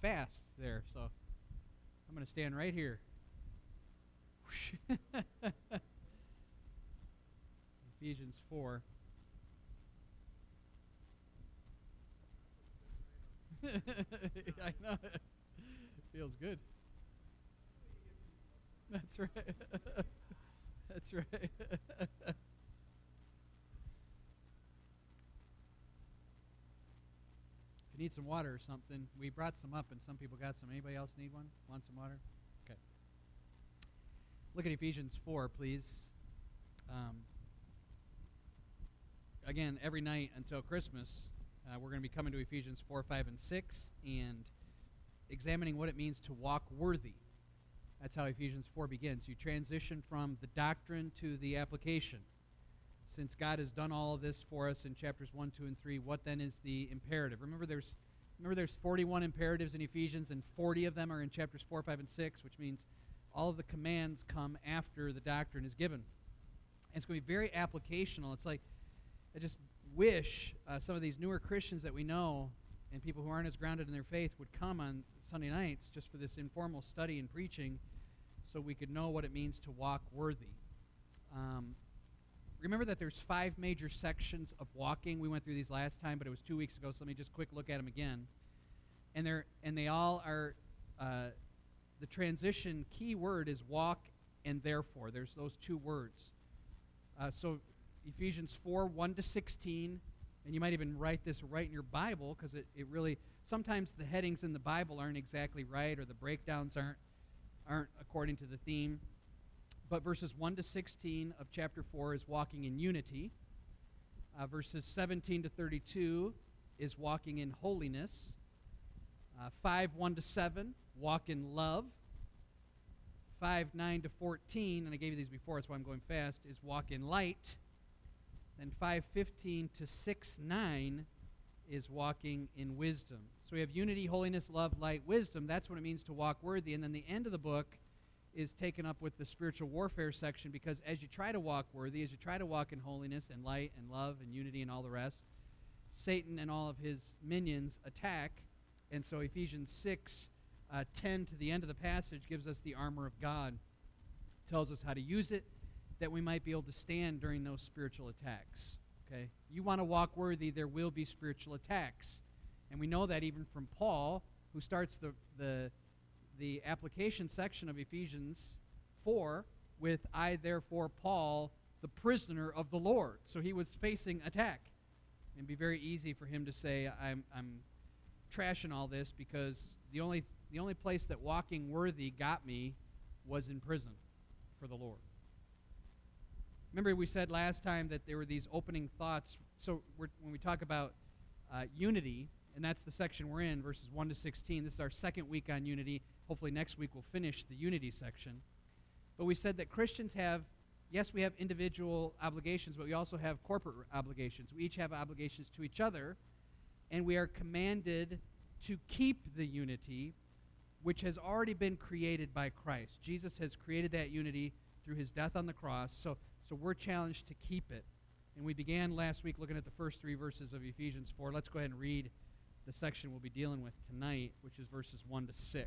fast there, so I'm going to stand right here. Ephesians 4. I know. It feels good. That's right. That's right. Need some water or something, we brought some up and some people got some. Anybody else need one? Want some water? Okay. Look at Ephesians 4, please. Um, again, every night until Christmas, uh, we're going to be coming to Ephesians 4, 5, and 6 and examining what it means to walk worthy. That's how Ephesians 4 begins. You transition from the doctrine to the application. Since God has done all of this for us in chapters 1, 2, and 3, what then is the imperative? Remember there's remember there's 41 imperatives in Ephesians and 40 of them are in chapters 4, 5, and 6, which means all of the commands come after the doctrine is given. And it's going to be very applicational. It's like I just wish uh, some of these newer Christians that we know and people who aren't as grounded in their faith would come on Sunday nights just for this informal study and preaching so we could know what it means to walk worthy. Um, remember that there's five major sections of walking. We went through these last time, but it was two weeks ago, so let me just quick look at them again. And they're and they all are uh, the transition key word is walk and therefore. There's those two words. Uh, so Ephesians 4 1 to 16, and you might even write this right in your Bible because it, it really sometimes the headings in the Bible aren't exactly right or the breakdowns aren't aren't according to the theme. But verses 1 to 16 of chapter 4 is walking in unity. Uh, verses 17 to 32 is walking in holiness. Uh, 5 1 to 7, walk in love. 5 9 to 14, and I gave you these before, that's why I'm going fast, is walk in light. Then 5 15 to 6 9 is walking in wisdom. So we have unity, holiness, love, light, wisdom. That's what it means to walk worthy. And then the end of the book is taken up with the spiritual warfare section because as you try to walk worthy, as you try to walk in holiness and light and love and unity and all the rest, Satan and all of his minions attack. And so Ephesians 6 uh, 10 to the end of the passage gives us the armor of God, tells us how to use it, that we might be able to stand during those spiritual attacks. Okay? You want to walk worthy, there will be spiritual attacks. And we know that even from Paul, who starts the, the, the application section of Ephesians 4 with, I therefore, Paul, the prisoner of the Lord. So he was facing attack. And be very easy for him to say, I'm, I'm trashing all this because the only, the only place that walking worthy got me was in prison for the Lord. Remember, we said last time that there were these opening thoughts. So when we talk about uh, unity, and that's the section we're in, verses 1 to 16. This is our second week on unity. Hopefully, next week we'll finish the unity section. But we said that Christians have, yes, we have individual obligations, but we also have corporate obligations. We each have obligations to each other, and we are commanded to keep the unity which has already been created by Christ. Jesus has created that unity through his death on the cross, so, so we're challenged to keep it. And we began last week looking at the first three verses of Ephesians 4. Let's go ahead and read the section we'll be dealing with tonight, which is verses 1 to 6.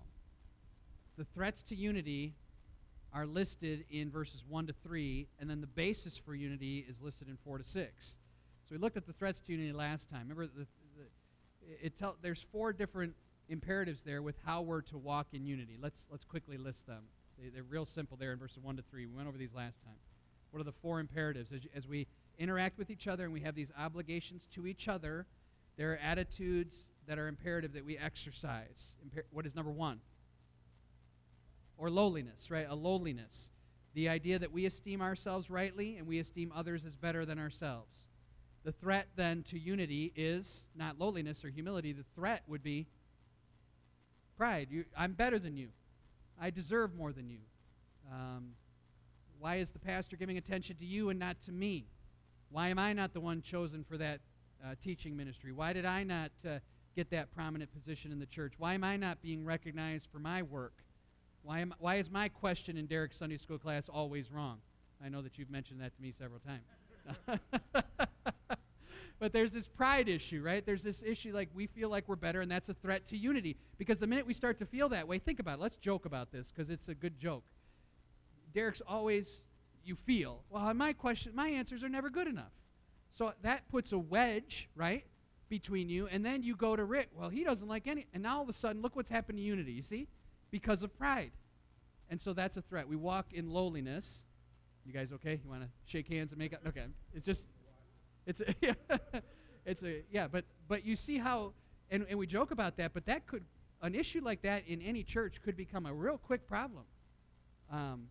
The threats to unity are listed in verses 1 to 3, and then the basis for unity is listed in 4 to 6. So we looked at the threats to unity last time. Remember, the, the, it tell, there's four different imperatives there with how we're to walk in unity. Let's, let's quickly list them. They, they're real simple there in verses 1 to 3. We went over these last time. What are the four imperatives? As, as we interact with each other and we have these obligations to each other, there are attitudes that are imperative that we exercise. Imper- what is number one? Or lowliness, right? A lowliness. The idea that we esteem ourselves rightly and we esteem others as better than ourselves. The threat then to unity is not lowliness or humility. The threat would be pride. You, I'm better than you. I deserve more than you. Um, why is the pastor giving attention to you and not to me? Why am I not the one chosen for that uh, teaching ministry? Why did I not uh, get that prominent position in the church? Why am I not being recognized for my work? Why, am, why is my question in Derek's Sunday school class always wrong? I know that you've mentioned that to me several times. but there's this pride issue, right? There's this issue like we feel like we're better, and that's a threat to unity. Because the minute we start to feel that way, think about it. Let's joke about this because it's a good joke. Derek's always, you feel, well, my question, my answers are never good enough. So that puts a wedge, right, between you, and then you go to Rick. Well, he doesn't like any, and now all of a sudden, look what's happened to unity. You see, because of pride, and so that's a threat. We walk in lowliness. You guys okay? You want to shake hands and make up? Okay, it's just, it's a, it's a yeah, but but you see how, and and we joke about that, but that could an issue like that in any church could become a real quick problem. Um,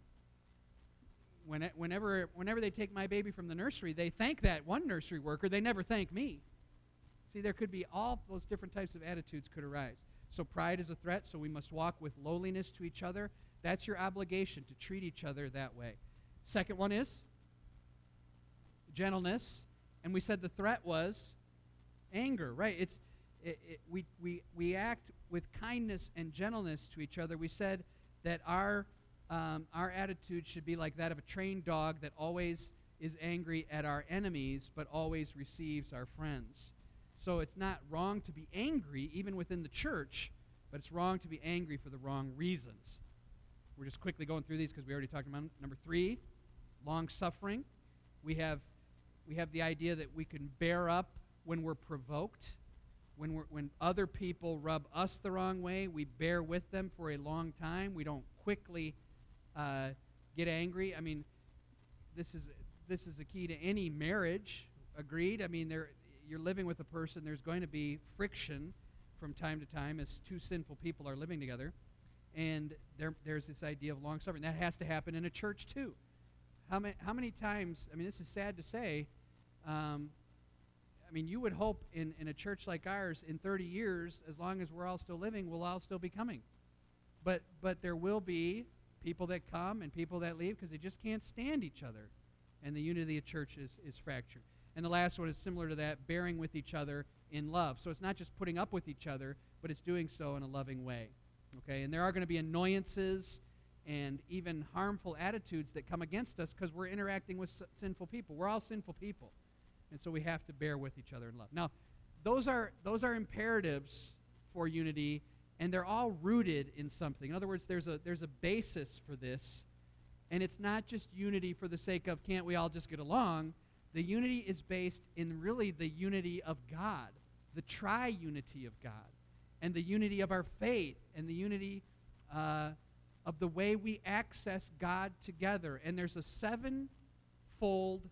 when, whenever, whenever they take my baby from the nursery, they thank that one nursery worker. They never thank me. See, there could be all those different types of attitudes could arise. So pride is a threat, so we must walk with lowliness to each other. That's your obligation to treat each other that way. Second one is gentleness. And we said the threat was anger, right? It's it, it, we, we, we act with kindness and gentleness to each other. We said that our um, our attitude should be like that of a trained dog that always is angry at our enemies but always receives our friends. So it's not wrong to be angry, even within the church, but it's wrong to be angry for the wrong reasons. We're just quickly going through these because we already talked about them. number three, long suffering. We have we have the idea that we can bear up when we're provoked. When, we're, when other people rub us the wrong way, we bear with them for a long time. We don't quickly uh, get angry. I mean, this is this is the key to any marriage. Agreed. I mean, there you're living with a person. There's going to be friction from time to time as two sinful people are living together, and there, there's this idea of long suffering. That has to happen in a church too. How many how many times? I mean, this is sad to say. Um, I mean, you would hope in, in a church like ours, in 30 years, as long as we're all still living, we'll all still be coming. But but there will be people that come and people that leave because they just can't stand each other. And the unity of the church is, is fractured. And the last one is similar to that, bearing with each other in love. So it's not just putting up with each other, but it's doing so in a loving way. Okay? And there are going to be annoyances and even harmful attitudes that come against us because we're interacting with sinful people. We're all sinful people. And so we have to bear with each other in love. Now, those are those are imperatives for unity and they're all rooted in something. In other words, there's a, there's a basis for this, and it's not just unity for the sake of can't we all just get along. The unity is based in really the unity of God, the tri-unity of God, and the unity of our faith, and the unity uh, of the way we access God together. And there's a seven-fold,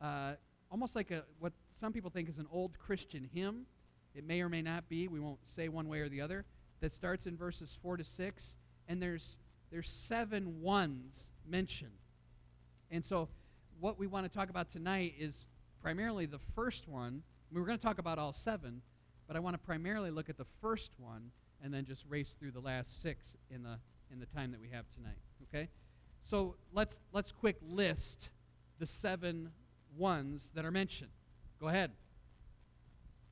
uh, almost like a what some people think is an old Christian hymn. It may or may not be. We won't say one way or the other that starts in verses 4 to 6, and there's, there's seven ones mentioned. And so what we want to talk about tonight is primarily the first one. We're going to talk about all seven, but I want to primarily look at the first one and then just race through the last six in the, in the time that we have tonight. Okay? So let's, let's quick list the seven ones that are mentioned. Go ahead.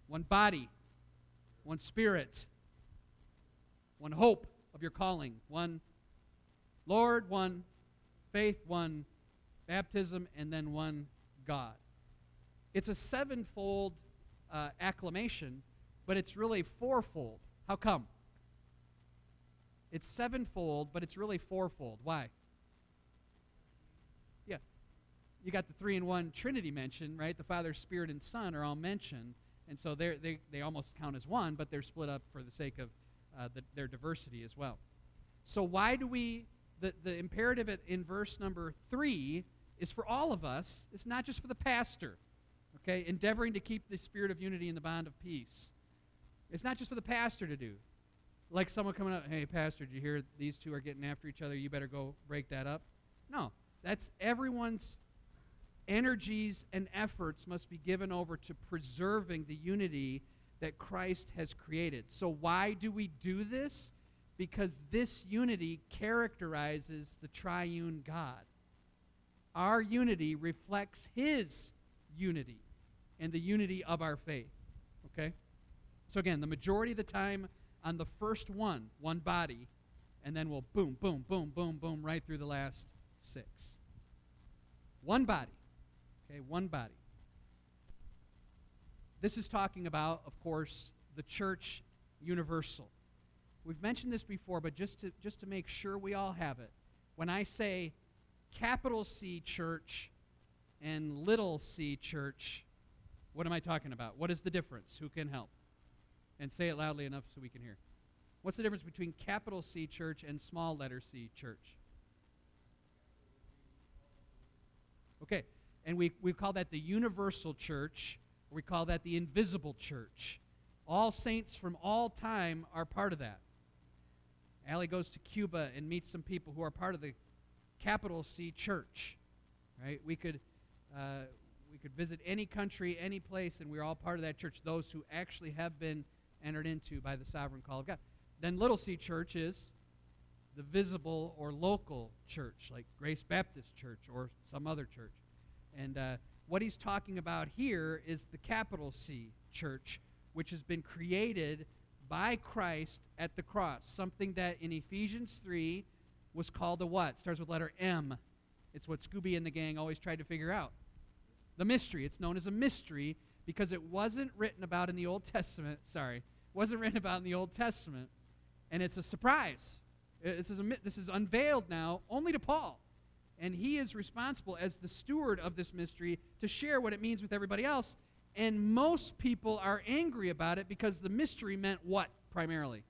One body, one spirit, one hope of your calling, one Lord, one faith, one baptism, and then one God. It's a sevenfold uh, acclamation, but it's really fourfold. How come? It's sevenfold, but it's really fourfold. Why? Yeah. You got the three in one Trinity mentioned, right? The Father, Spirit, and Son are all mentioned. And so they they almost count as one, but they're split up for the sake of uh, the, their diversity as well. So, why do we, the, the imperative at, in verse number three is for all of us, it's not just for the pastor, okay, endeavoring to keep the spirit of unity in the bond of peace. It's not just for the pastor to do. Like someone coming up, hey, pastor, did you hear these two are getting after each other? You better go break that up. No, that's everyone's energies and efforts must be given over to preserving the unity that Christ has created. So, why do we do this? Because this unity characterizes the triune God. Our unity reflects His unity and the unity of our faith. Okay? So, again, the majority of the time on the first one, one body, and then we'll boom, boom, boom, boom, boom, right through the last six. One body. Okay, one body. This is talking about, of course, the church universal. We've mentioned this before, but just to, just to make sure we all have it, when I say capital C church and little c church, what am I talking about? What is the difference? Who can help? And say it loudly enough so we can hear. What's the difference between capital C church and small letter C church? Okay, and we, we call that the universal church, we call that the invisible church. All saints from all time are part of that. Allie goes to Cuba and meets some people who are part of the capital C church. Right? We could uh, we could visit any country, any place, and we're all part of that church. Those who actually have been entered into by the sovereign call of God. Then little C church is the visible or local church, like Grace Baptist Church or some other church. And uh, what he's talking about here is the capital C church, which has been created by Christ at the cross. Something that in Ephesians 3 was called a what? Starts with letter M. It's what Scooby and the gang always tried to figure out. The mystery. It's known as a mystery because it wasn't written about in the Old Testament. Sorry. Wasn't written about in the Old Testament. And it's a surprise. Uh, this is, a, this is unveiled now only to Paul. And he is responsible as the steward of this mystery to share what it means with everybody else. And most people are angry about it because the mystery meant what primarily?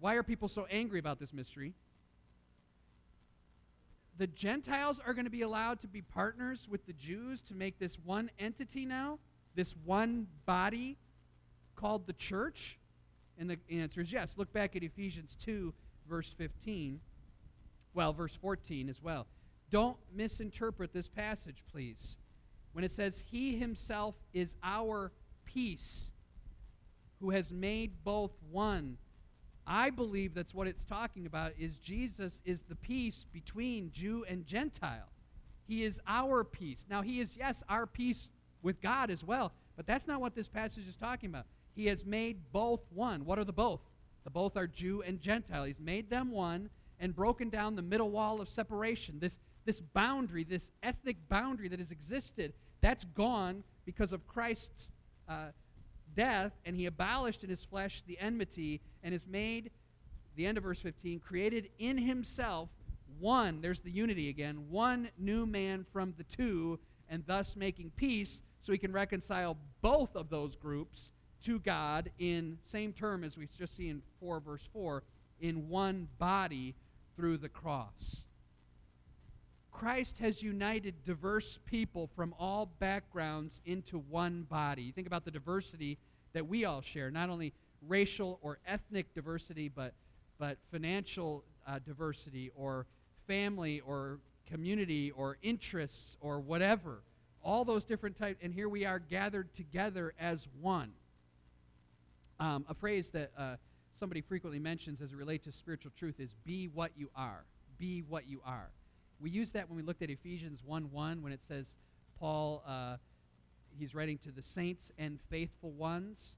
Why are people so angry about this mystery? The Gentiles are going to be allowed to be partners with the Jews to make this one entity now, this one body called the church. And the answer is yes. Look back at Ephesians 2, verse 15. Well, verse 14 as well. Don't misinterpret this passage, please. When it says, He Himself is our peace, who has made both one. I believe that's what it's talking about is Jesus is the peace between Jew and Gentile. He is our peace. Now he is yes, our peace with God as well, but that's not what this passage is talking about. He has made both one. What are the both? The both are Jew and Gentile. He's made them one and broken down the middle wall of separation. This, this boundary, this ethnic boundary that has existed, that's gone because of Christ's uh, death, and he abolished in his flesh the enmity and has made, the end of verse 15, created in himself one, there's the unity again, one new man from the two, and thus making peace so he can reconcile both of those groups to God in same term as we just see in 4 verse 4 in one body through the cross. Christ has united diverse people from all backgrounds into one body. Think about the diversity that we all share, not only racial or ethnic diversity, but, but financial uh, diversity or family or community or interests or whatever. All those different types. And here we are gathered together as one. Um, a phrase that uh, somebody frequently mentions as it relates to spiritual truth is be what you are. Be what you are. We use that when we looked at Ephesians 1 1 when it says, Paul, uh, he's writing to the saints and faithful ones.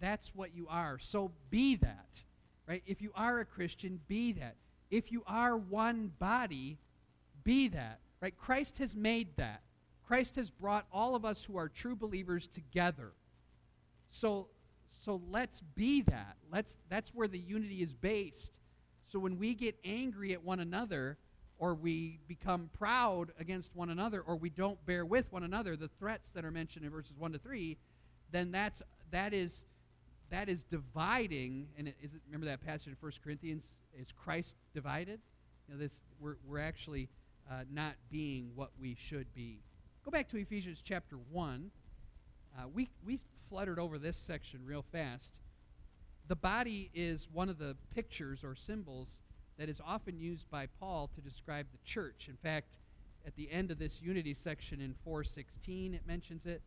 That's what you are. So be that. Right? If you are a Christian, be that. If you are one body, be that. Right? Christ has made that. Christ has brought all of us who are true believers together. So so let's be that. Let's that's where the unity is based. So when we get angry at one another or we become proud against one another or we don't bear with one another, the threats that are mentioned in verses 1 to 3, then that's that is that is dividing and it, is it, remember that passage in 1 Corinthians is Christ divided? You know, this we're we're actually uh, not being what we should be. Go back to Ephesians chapter 1. Uh, we, we fluttered over this section real fast. The body is one of the pictures or symbols that is often used by Paul to describe the church. In fact, at the end of this unity section in 416, it mentions it,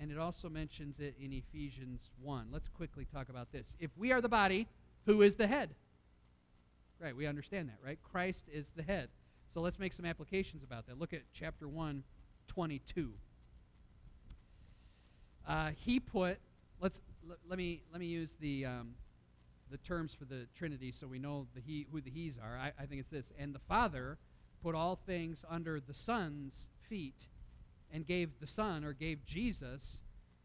and it also mentions it in Ephesians 1. Let's quickly talk about this. If we are the body, who is the head? Right, we understand that, right? Christ is the head. So let's make some applications about that. Look at chapter 1, 22. Uh, he put, let's, let, let, me, let me use the, um, the terms for the Trinity so we know the he, who the He's are. I, I think it's this. And the Father put all things under the Son's feet and gave the Son, or gave Jesus,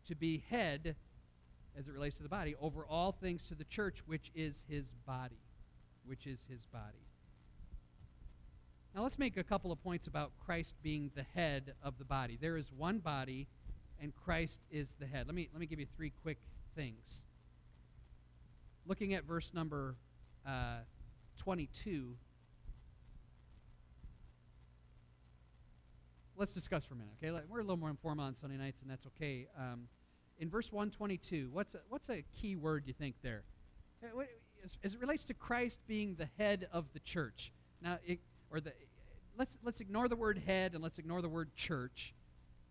to be head, as it relates to the body, over all things to the church, which is his body. Which is his body. Now let's make a couple of points about Christ being the head of the body. There is one body, and Christ is the head. Let me, let me give you three quick things. Looking at verse number uh, 22, let's discuss for a minute, okay? We're a little more informal on Sunday nights, and that's okay. Um, in verse 122, what's a, what's a key word you think there? Uh, as, as, it relates to Christ being the head of the church. Now, it, or the, let's, let's ignore the word head and let's ignore the word church.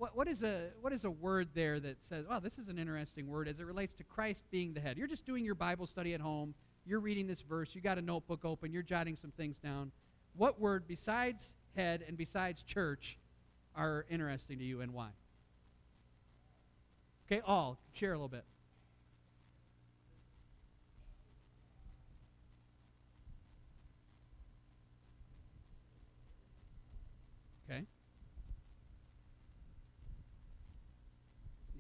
What, what, is a, what is a word there that says, wow, this is an interesting word as it relates to Christ being the head? You're just doing your Bible study at home. You're reading this verse. You got a notebook open. You're jotting some things down. What word besides head and besides church are interesting to you and why? Okay, all. Share a little bit. Okay.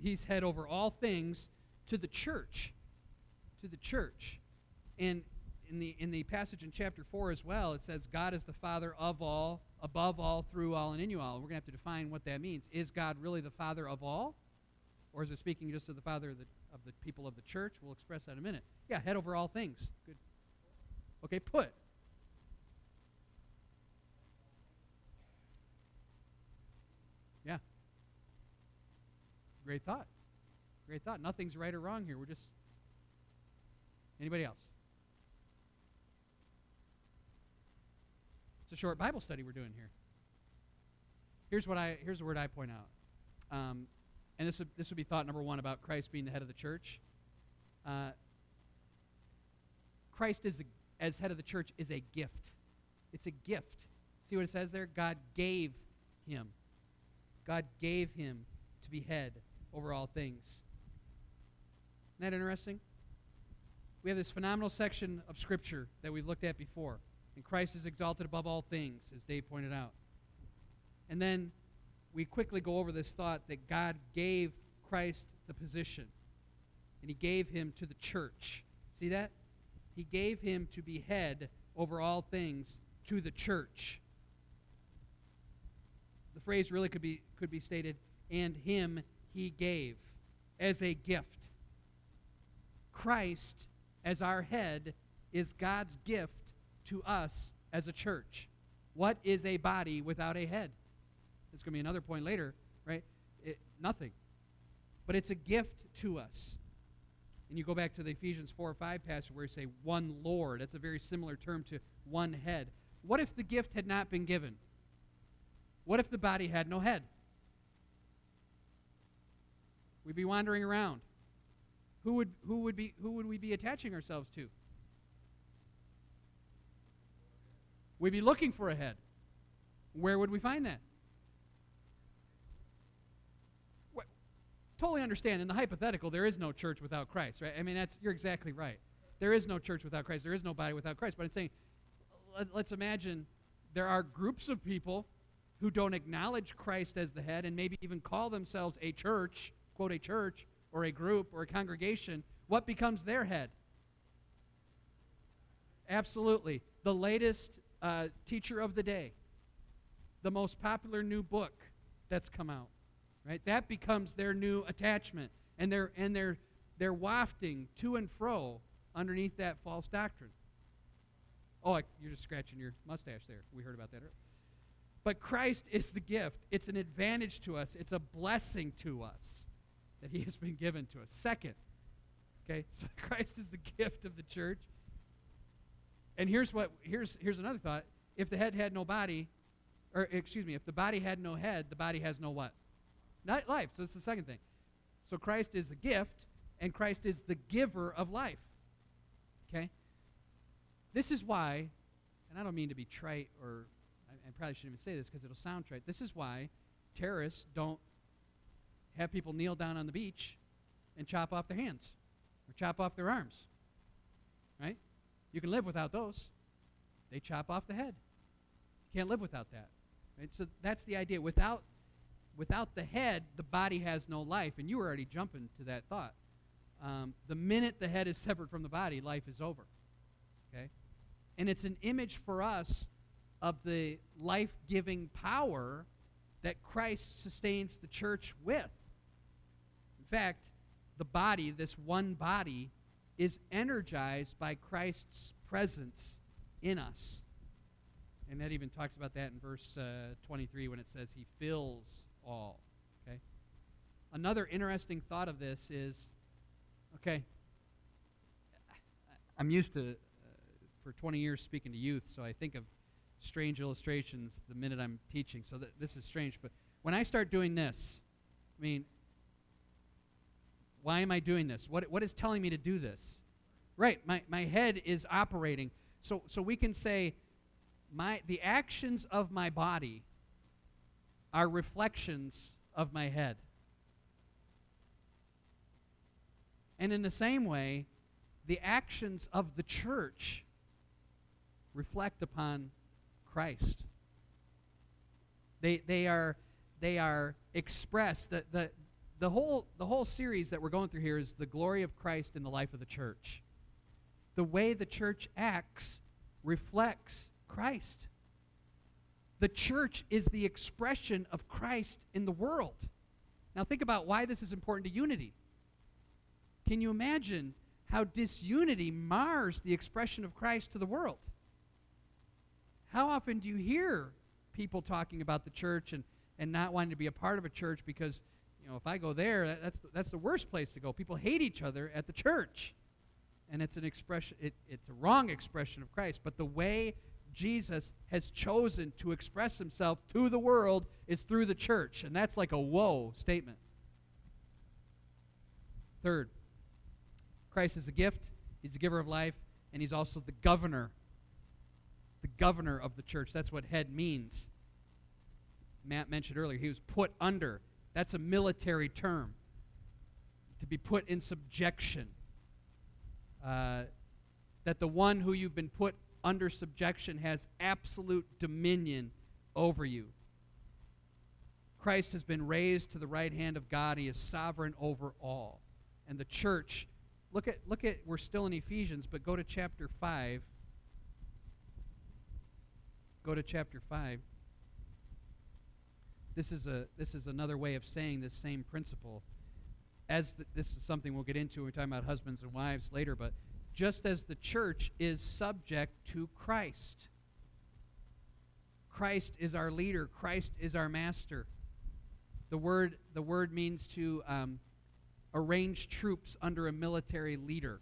He's head over all things to the church. To the church. And in the in the passage in chapter 4 as well, it says God is the father of all, above all, through all, and in you all. We're going to have to define what that means. Is God really the father of all? Or is it speaking just of the father of the, of the people of the church? We'll express that in a minute. Yeah, head over all things. Good. Okay, put. Yeah. Great thought. Great thought. Nothing's right or wrong here. We're just. Anybody else? It's a short Bible study we're doing here. Here's what I here's the word I point out, um, and this would, this would be thought number one about Christ being the head of the church. Uh, Christ is a, as head of the church is a gift. It's a gift. See what it says there? God gave him. God gave him to be head over all things. Isn't that interesting? We have this phenomenal section of Scripture that we've looked at before. And Christ is exalted above all things, as Dave pointed out. And then we quickly go over this thought that God gave Christ the position, and he gave him to the church. See that? He gave him to be head over all things to the church. The phrase really could be, could be stated, and him he gave as a gift. Christ, as our head, is God's gift to us as a church. What is a body without a head? It's going to be another point later, right? It, nothing. But it's a gift to us. And you go back to the Ephesians 4 or 5 passage where you say one Lord. That's a very similar term to one head. What if the gift had not been given? What if the body had no head? We'd be wandering around. Who would, who would, be, who would we be attaching ourselves to? We'd be looking for a head. Where would we find that? Well, totally understand. In the hypothetical, there is no church without Christ, right? I mean, that's you're exactly right. There is no church without Christ. There is no body without Christ. But I'm saying, let, let's imagine there are groups of people who don't acknowledge Christ as the head and maybe even call themselves a church, quote, a church, or a group, or a congregation. What becomes their head? Absolutely. The latest uh, teacher of the day, the most popular new book that's come out, right? That becomes their new attachment, and they're and they're they're wafting to and fro underneath that false doctrine. Oh, I, you're just scratching your mustache there. We heard about that. Earlier. But Christ is the gift. It's an advantage to us. It's a blessing to us that He has been given to us. Second, okay, so Christ is the gift of the church. And here's what here's here's another thought. If the head had no body, or excuse me, if the body had no head, the body has no what? Not life. So it's the second thing. So Christ is the gift, and Christ is the giver of life. Okay? This is why and I don't mean to be trite or I, I probably shouldn't even say this because it'll sound trite. This is why terrorists don't have people kneel down on the beach and chop off their hands or chop off their arms. Right? You can live without those. They chop off the head. You can't live without that. Right? So that's the idea. Without without the head, the body has no life. And you were already jumping to that thought. Um, the minute the head is severed from the body, life is over. Okay? And it's an image for us of the life giving power that Christ sustains the church with. Fact, the body, this one body, is energized by Christ's presence in us. And that even talks about that in verse uh, 23 when it says, He fills all. Okay? Another interesting thought of this is okay, I'm used to, uh, for 20 years, speaking to youth, so I think of strange illustrations the minute I'm teaching. So th- this is strange. But when I start doing this, I mean, why am I doing this? What, what is telling me to do this? Right, my, my head is operating. So, so we can say, my, the actions of my body are reflections of my head. And in the same way, the actions of the church reflect upon Christ. They, they, are, they are expressed. The, the, the, whole, the whole series that we're going through here is the glory of Christ in the life of the church. The way the church acts reflects Christ. The church is the expression of Christ in the world. Now, think about why this is important to unity. Can you imagine how disunity mars the expression of Christ to the world? How often do you hear people talking about the church and, and not wanting to be a part of a church because, you know, if I go there, that's, that's the worst place to go. People hate each other at the church. And it's an expression, it, it's a wrong expression of Christ. But the way Jesus has chosen to express himself to the world is through the church. And that's like a whoa statement. Third, Christ is a gift, he's the giver of life, and he's also the governor. The governor of the church. That's what head means. Matt mentioned earlier, he was put under. That's a military term. To be put in subjection. Uh, that the one who you've been put under subjection has absolute dominion over you. Christ has been raised to the right hand of God. He is sovereign over all. And the church, look at look at we're still in Ephesians, but go to chapter 5. Go to chapter 5. This is a this is another way of saying this same principle. As the, this is something we'll get into when we're talking about husbands and wives later, but just as the church is subject to Christ. Christ is our leader, Christ is our master. The word, the word means to um, arrange troops under a military leader.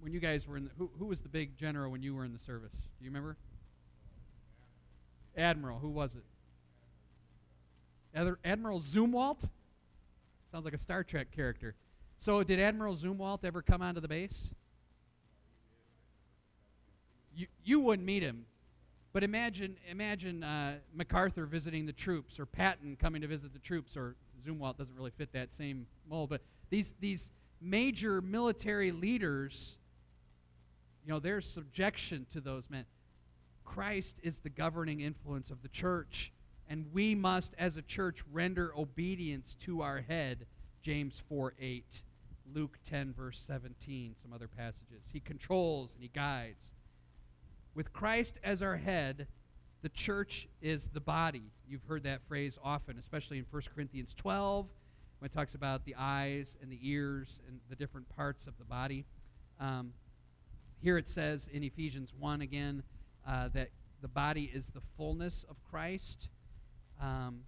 When you guys were in the, who, who was the big general when you were in the service? Do you remember? Admiral. Who was it? Admiral Zumwalt? Sounds like a Star Trek character. So, did Admiral Zumwalt ever come onto the base? You, you wouldn't meet him. But imagine, imagine uh, MacArthur visiting the troops, or Patton coming to visit the troops, or Zumwalt doesn't really fit that same mold. But these, these major military leaders, you know, there's subjection to those men. Christ is the governing influence of the church, and we must, as a church, render obedience to our head, James 4 8. Luke 10, verse 17, some other passages. He controls and he guides. With Christ as our head, the church is the body. You've heard that phrase often, especially in 1 Corinthians 12, when it talks about the eyes and the ears and the different parts of the body. Um, here it says in Ephesians 1 again uh, that the body is the fullness of Christ. Um,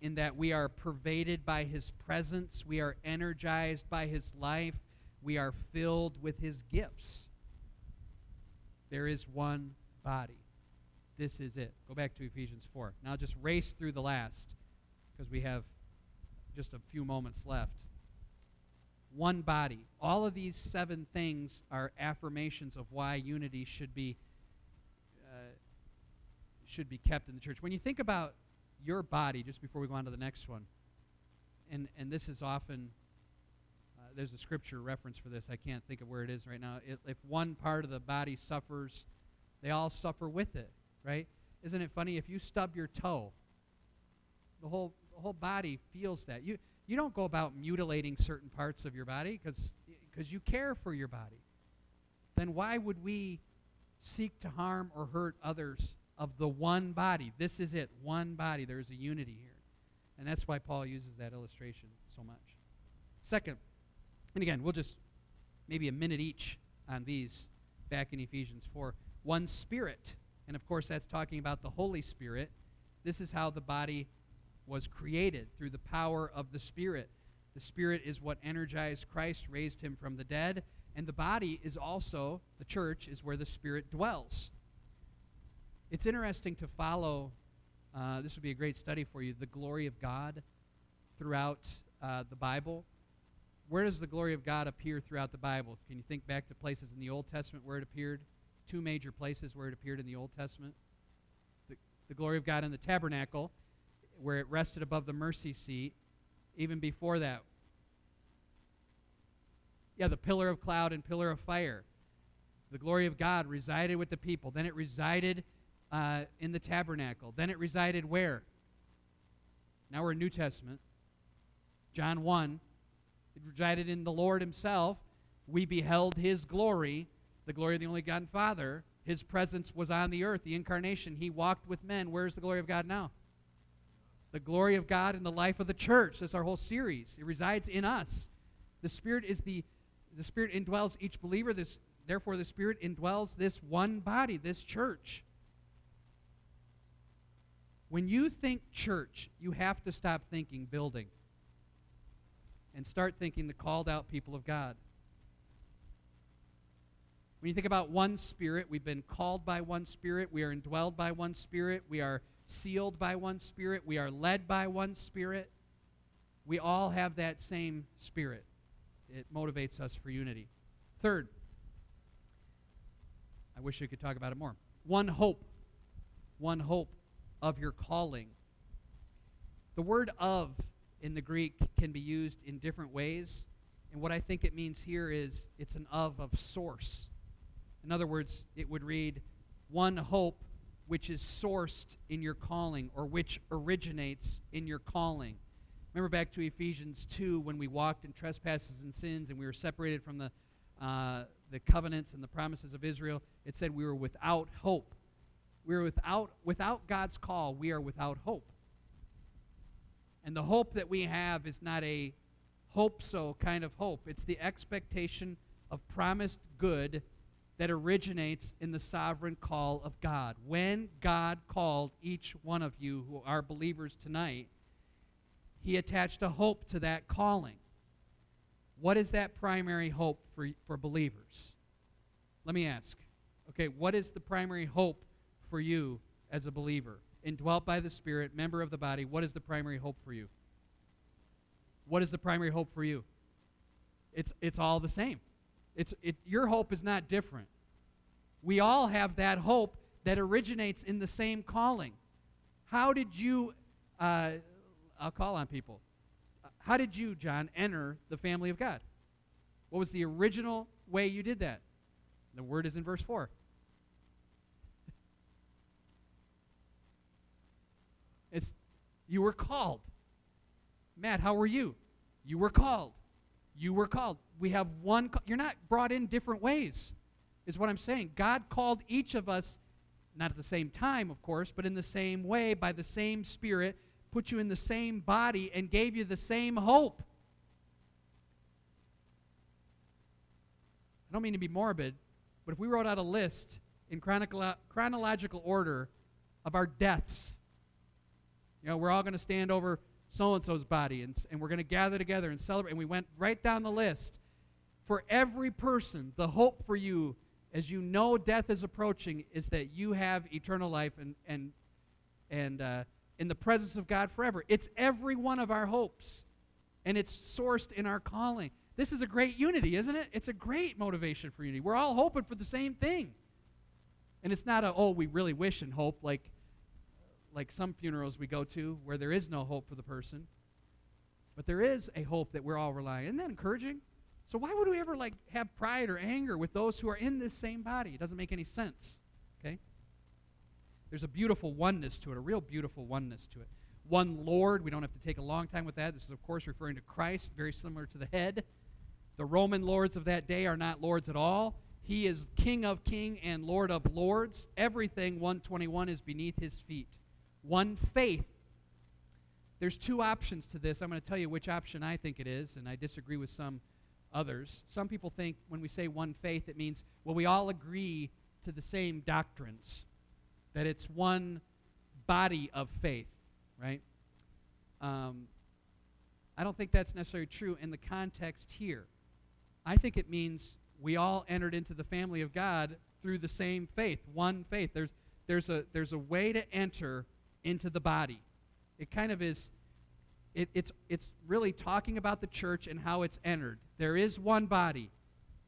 in that we are pervaded by his presence, we are energized by his life, we are filled with his gifts. There is one body. This is it. Go back to Ephesians 4. Now just race through the last because we have just a few moments left. One body. All of these seven things are affirmations of why unity should be uh, should be kept in the church. When you think about your body, just before we go on to the next one, and and this is often uh, there's a scripture reference for this. I can't think of where it is right now. It, if one part of the body suffers, they all suffer with it, right? Isn't it funny if you stub your toe, the whole the whole body feels that. You you don't go about mutilating certain parts of your body because you care for your body. Then why would we seek to harm or hurt others of the one body? This is it, one body. There's a unity here. And that's why Paul uses that illustration so much. Second, and again, we'll just maybe a minute each on these back in Ephesians 4. One spirit. And of course, that's talking about the Holy Spirit. This is how the body was created through the power of the Spirit. The Spirit is what energized Christ, raised him from the dead, and the body is also, the church, is where the Spirit dwells. It's interesting to follow, uh, this would be a great study for you, the glory of God throughout uh, the Bible. Where does the glory of God appear throughout the Bible? Can you think back to places in the Old Testament where it appeared? Two major places where it appeared in the Old Testament. The, the glory of God in the tabernacle where it rested above the mercy seat, even before that. Yeah, the pillar of cloud and pillar of fire. The glory of God resided with the people. Then it resided uh, in the tabernacle. Then it resided where? Now we're in New Testament. John 1. It resided in the Lord Himself. We beheld His glory, the glory of the only God and Father. His presence was on the earth, the incarnation. He walked with men. Where's the glory of God now? The glory of God in the life of the church. That's our whole series. It resides in us. The Spirit is the the Spirit indwells each believer. This therefore the Spirit indwells this one body, this church. When you think church, you have to stop thinking building and start thinking the called out people of God. When you think about one Spirit, we've been called by one Spirit, we are indwelled by one Spirit, we are sealed by one Spirit. We are led by one Spirit. We all have that same Spirit. It motivates us for unity. Third, I wish I could talk about it more. One hope. One hope of your calling. The word of in the Greek can be used in different ways. And what I think it means here is it's an of of source. In other words, it would read, one hope which is sourced in your calling or which originates in your calling. Remember back to Ephesians 2 when we walked in trespasses and sins and we were separated from the, uh, the covenants and the promises of Israel. It said we were without hope. We were without, without God's call, we are without hope. And the hope that we have is not a hope so kind of hope, it's the expectation of promised good that originates in the sovereign call of God. When God called each one of you who are believers tonight, He attached a hope to that calling. What is that primary hope for, for believers? Let me ask. Okay, what is the primary hope for you as a believer? Indwelt by the Spirit, member of the body, what is the primary hope for you? What is the primary hope for you? It's, it's all the same. It's, it, your hope is not different. We all have that hope that originates in the same calling. How did you, uh, I'll call on people. How did you, John, enter the family of God? What was the original way you did that? The word is in verse 4. It's you were called. Matt, how were you? You were called. You were called. We have one you're not brought in different ways is what I'm saying. God called each of us, not at the same time, of course, but in the same way, by the same Spirit, put you in the same body, and gave you the same hope. I don't mean to be morbid, but if we wrote out a list in chronolo- chronological order of our deaths, you know, we're all going to stand over so and so's body and, and we're going to gather together and celebrate. And we went right down the list. For every person, the hope for you as you know death is approaching, is that you have eternal life and, and, and uh, in the presence of God forever. It's every one of our hopes, and it's sourced in our calling. this is a great unity, isn't it? It's a great motivation for unity. We're all hoping for the same thing. And it's not a, oh, we really wish and hope like, like some funerals we go to where there is no hope for the person. But there is a hope that we're all relying. Isn't that encouraging? So why would we ever like have pride or anger with those who are in this same body? It doesn't make any sense. Okay? There's a beautiful oneness to it, a real beautiful oneness to it. One Lord, we don't have to take a long time with that. This is, of course, referring to Christ, very similar to the head. The Roman lords of that day are not lords at all. He is King of King and Lord of Lords. Everything, 121, is beneath his feet. One faith. There's two options to this. I'm going to tell you which option I think it is, and I disagree with some others. Some people think when we say one faith, it means, well, we all agree to the same doctrines, that it's one body of faith, right? Um, I don't think that's necessarily true in the context here. I think it means we all entered into the family of God through the same faith, one faith. There's, there's, a, there's a way to enter into the body. It kind of is, it, it's, it's really talking about the church and how it's entered. There is one body,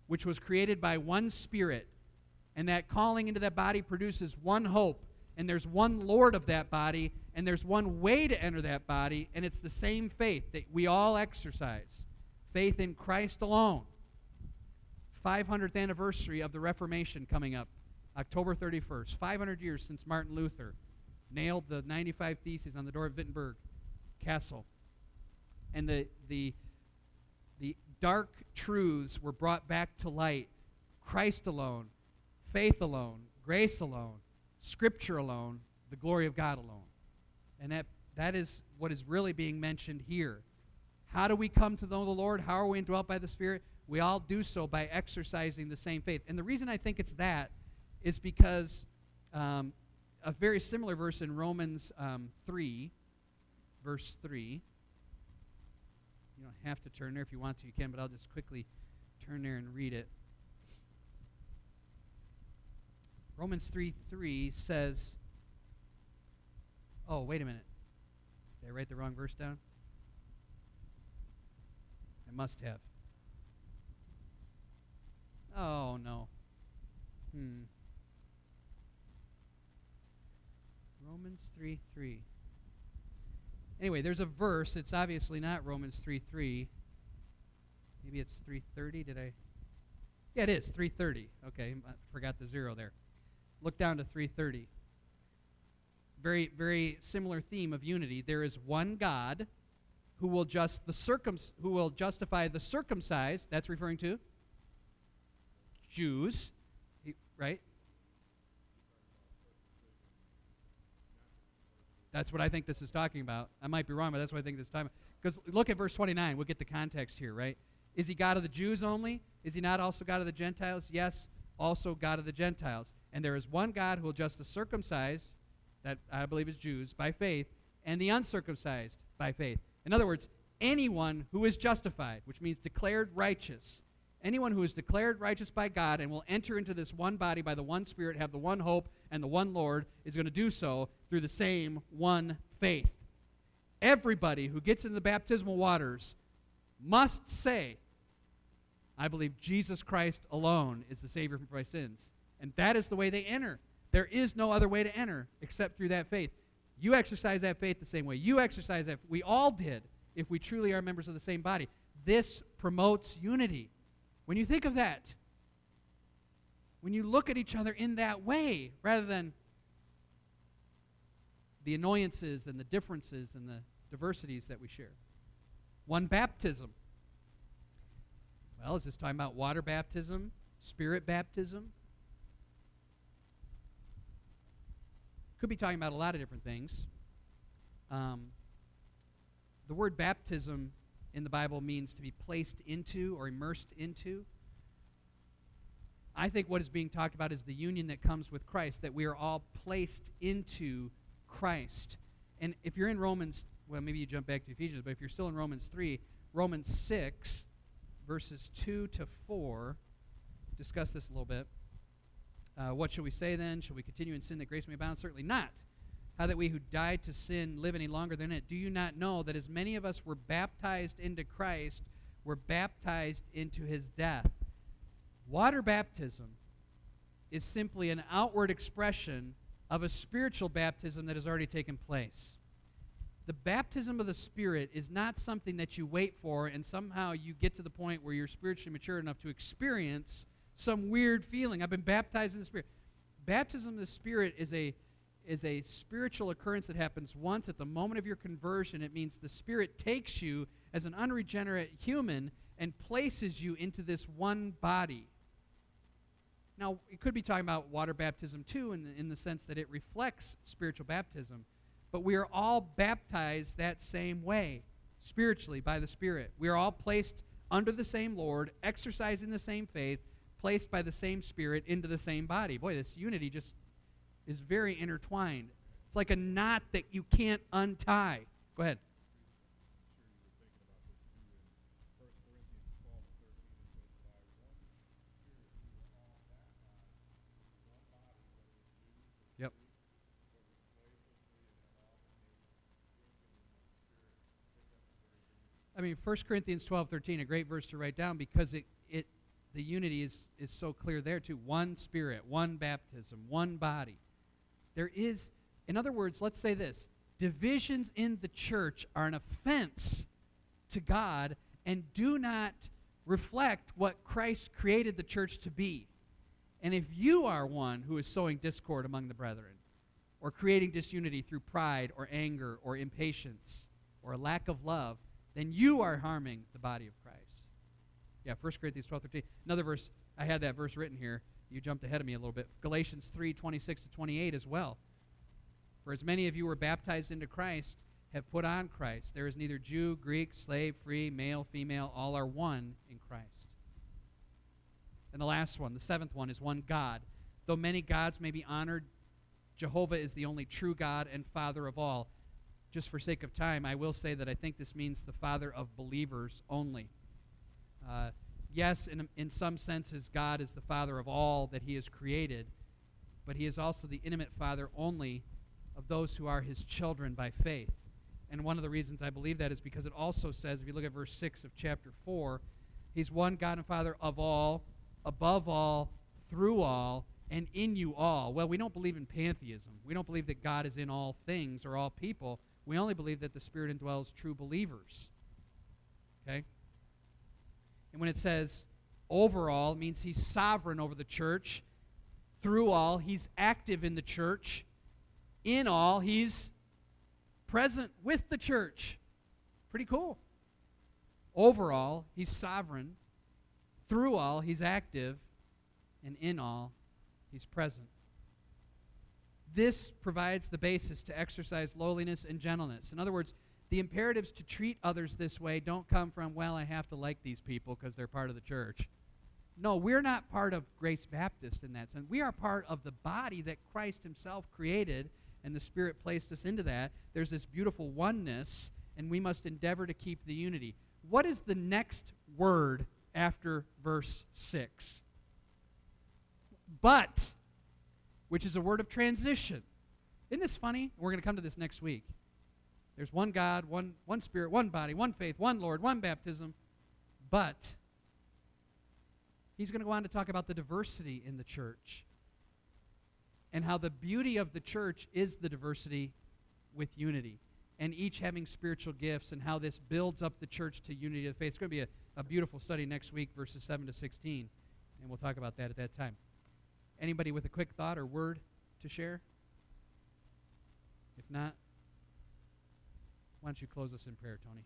which was created by one spirit, and that calling into that body produces one hope, and there's one Lord of that body, and there's one way to enter that body, and it's the same faith that we all exercise faith in Christ alone. 500th anniversary of the Reformation coming up, October 31st. 500 years since Martin Luther nailed the 95 Theses on the door of Wittenberg Castle. And the, the, the dark truths were brought back to light. Christ alone, faith alone, grace alone, Scripture alone, the glory of God alone. And that, that is what is really being mentioned here. How do we come to know the Lord? How are we indwelt by the Spirit? We all do so by exercising the same faith. And the reason I think it's that is because um, a very similar verse in Romans um, 3, verse 3. You don't have to turn there. If you want to, you can, but I'll just quickly turn there and read it. Romans 3 3 says, Oh, wait a minute. Did I write the wrong verse down? I must have. Oh, no. Hmm. Romans 3 3. Anyway, there's a verse. It's obviously not Romans 3 3. Maybe it's 330. Did I? Yeah, it is 330. Okay, I forgot the zero there. Look down to 330. Very, very similar theme of unity. There is one God who will just the circum who will justify the circumcised. That's referring to Jews, right? That's what I think this is talking about. I might be wrong, but that's what I think this time. Because look at verse 29. We'll get the context here, right? Is he God of the Jews only? Is he not also God of the Gentiles? Yes, also God of the Gentiles. And there is one God who will judge the circumcised, that I believe is Jews, by faith, and the uncircumcised by faith. In other words, anyone who is justified, which means declared righteous, anyone who is declared righteous by God and will enter into this one body by the one Spirit, have the one hope and the one Lord, is going to do so through the same one faith. Everybody who gets into the baptismal waters must say, I believe Jesus Christ alone is the Savior from my sins. And that is the way they enter. There is no other way to enter except through that faith. You exercise that faith the same way. You exercise that. We all did if we truly are members of the same body. This promotes unity. When you think of that, when you look at each other in that way, rather than the annoyances and the differences and the diversities that we share. One baptism. Well, is this talking about water baptism, spirit baptism? Could be talking about a lot of different things. Um, the word baptism in the Bible means to be placed into or immersed into. I think what is being talked about is the union that comes with Christ, that we are all placed into Christ. And if you're in Romans, well, maybe you jump back to Ephesians, but if you're still in Romans 3, Romans 6, verses 2 to 4, discuss this a little bit. Uh, what shall we say then? Shall we continue in sin that grace may abound? Certainly not. How that we who died to sin live any longer than it? Do you not know that as many of us were baptized into Christ We're baptized into his death. Water baptism is simply an outward expression of a spiritual baptism that has already taken place. The baptism of the Spirit is not something that you wait for and somehow you get to the point where you're spiritually mature enough to experience some weird feeling. I've been baptized in the Spirit. Baptism of the Spirit is a is a spiritual occurrence that happens once at the moment of your conversion. It means the Spirit takes you as an unregenerate human and places you into this one body. Now, it could be talking about water baptism too, in the, in the sense that it reflects spiritual baptism. But we are all baptized that same way, spiritually, by the Spirit. We are all placed under the same Lord, exercising the same faith, placed by the same Spirit into the same body. Boy, this unity just is very intertwined. It's like a knot that you can't untie. Go ahead. Mean, 1 Corinthians 12, 13, a great verse to write down because it, it the unity is, is so clear there too. One spirit, one baptism, one body. There is, in other words, let's say this divisions in the church are an offense to God and do not reflect what Christ created the church to be. And if you are one who is sowing discord among the brethren, or creating disunity through pride or anger or impatience or lack of love, then you are harming the body of Christ. Yeah, 1 Corinthians 12, 13. Another verse, I had that verse written here. You jumped ahead of me a little bit. Galatians 3, 26 to 28 as well. For as many of you were baptized into Christ, have put on Christ. There is neither Jew, Greek, slave, free, male, female, all are one in Christ. And the last one, the seventh one, is one God. Though many gods may be honored, Jehovah is the only true God and Father of all. Just for sake of time, I will say that I think this means the Father of believers only. Uh, yes, in, in some senses, God is the Father of all that He has created, but He is also the intimate Father only of those who are His children by faith. And one of the reasons I believe that is because it also says, if you look at verse 6 of chapter 4, He's one God and Father of all, above all, through all, and in you all. Well, we don't believe in pantheism. We don't believe that God is in all things or all people. We only believe that the Spirit indwells true believers. Okay? And when it says overall, it means he's sovereign over the church. Through all, he's active in the church. In all, he's present with the church. Pretty cool. Overall, he's sovereign. Through all, he's active. And in all, he's present. This provides the basis to exercise lowliness and gentleness. In other words, the imperatives to treat others this way don't come from, well, I have to like these people because they're part of the church. No, we're not part of Grace Baptist in that sense. We are part of the body that Christ himself created, and the Spirit placed us into that. There's this beautiful oneness, and we must endeavor to keep the unity. What is the next word after verse 6? But, which is a word of transition. Isn't this funny? We're going to come to this next week. There's one God, one, one Spirit, one body, one faith, one Lord, one baptism. But he's going to go on to talk about the diversity in the church and how the beauty of the church is the diversity with unity and each having spiritual gifts and how this builds up the church to unity of the faith. It's going to be a, a beautiful study next week, verses 7 to 16, and we'll talk about that at that time. Anybody with a quick thought or word to share? If not, why don't you close us in prayer, Tony?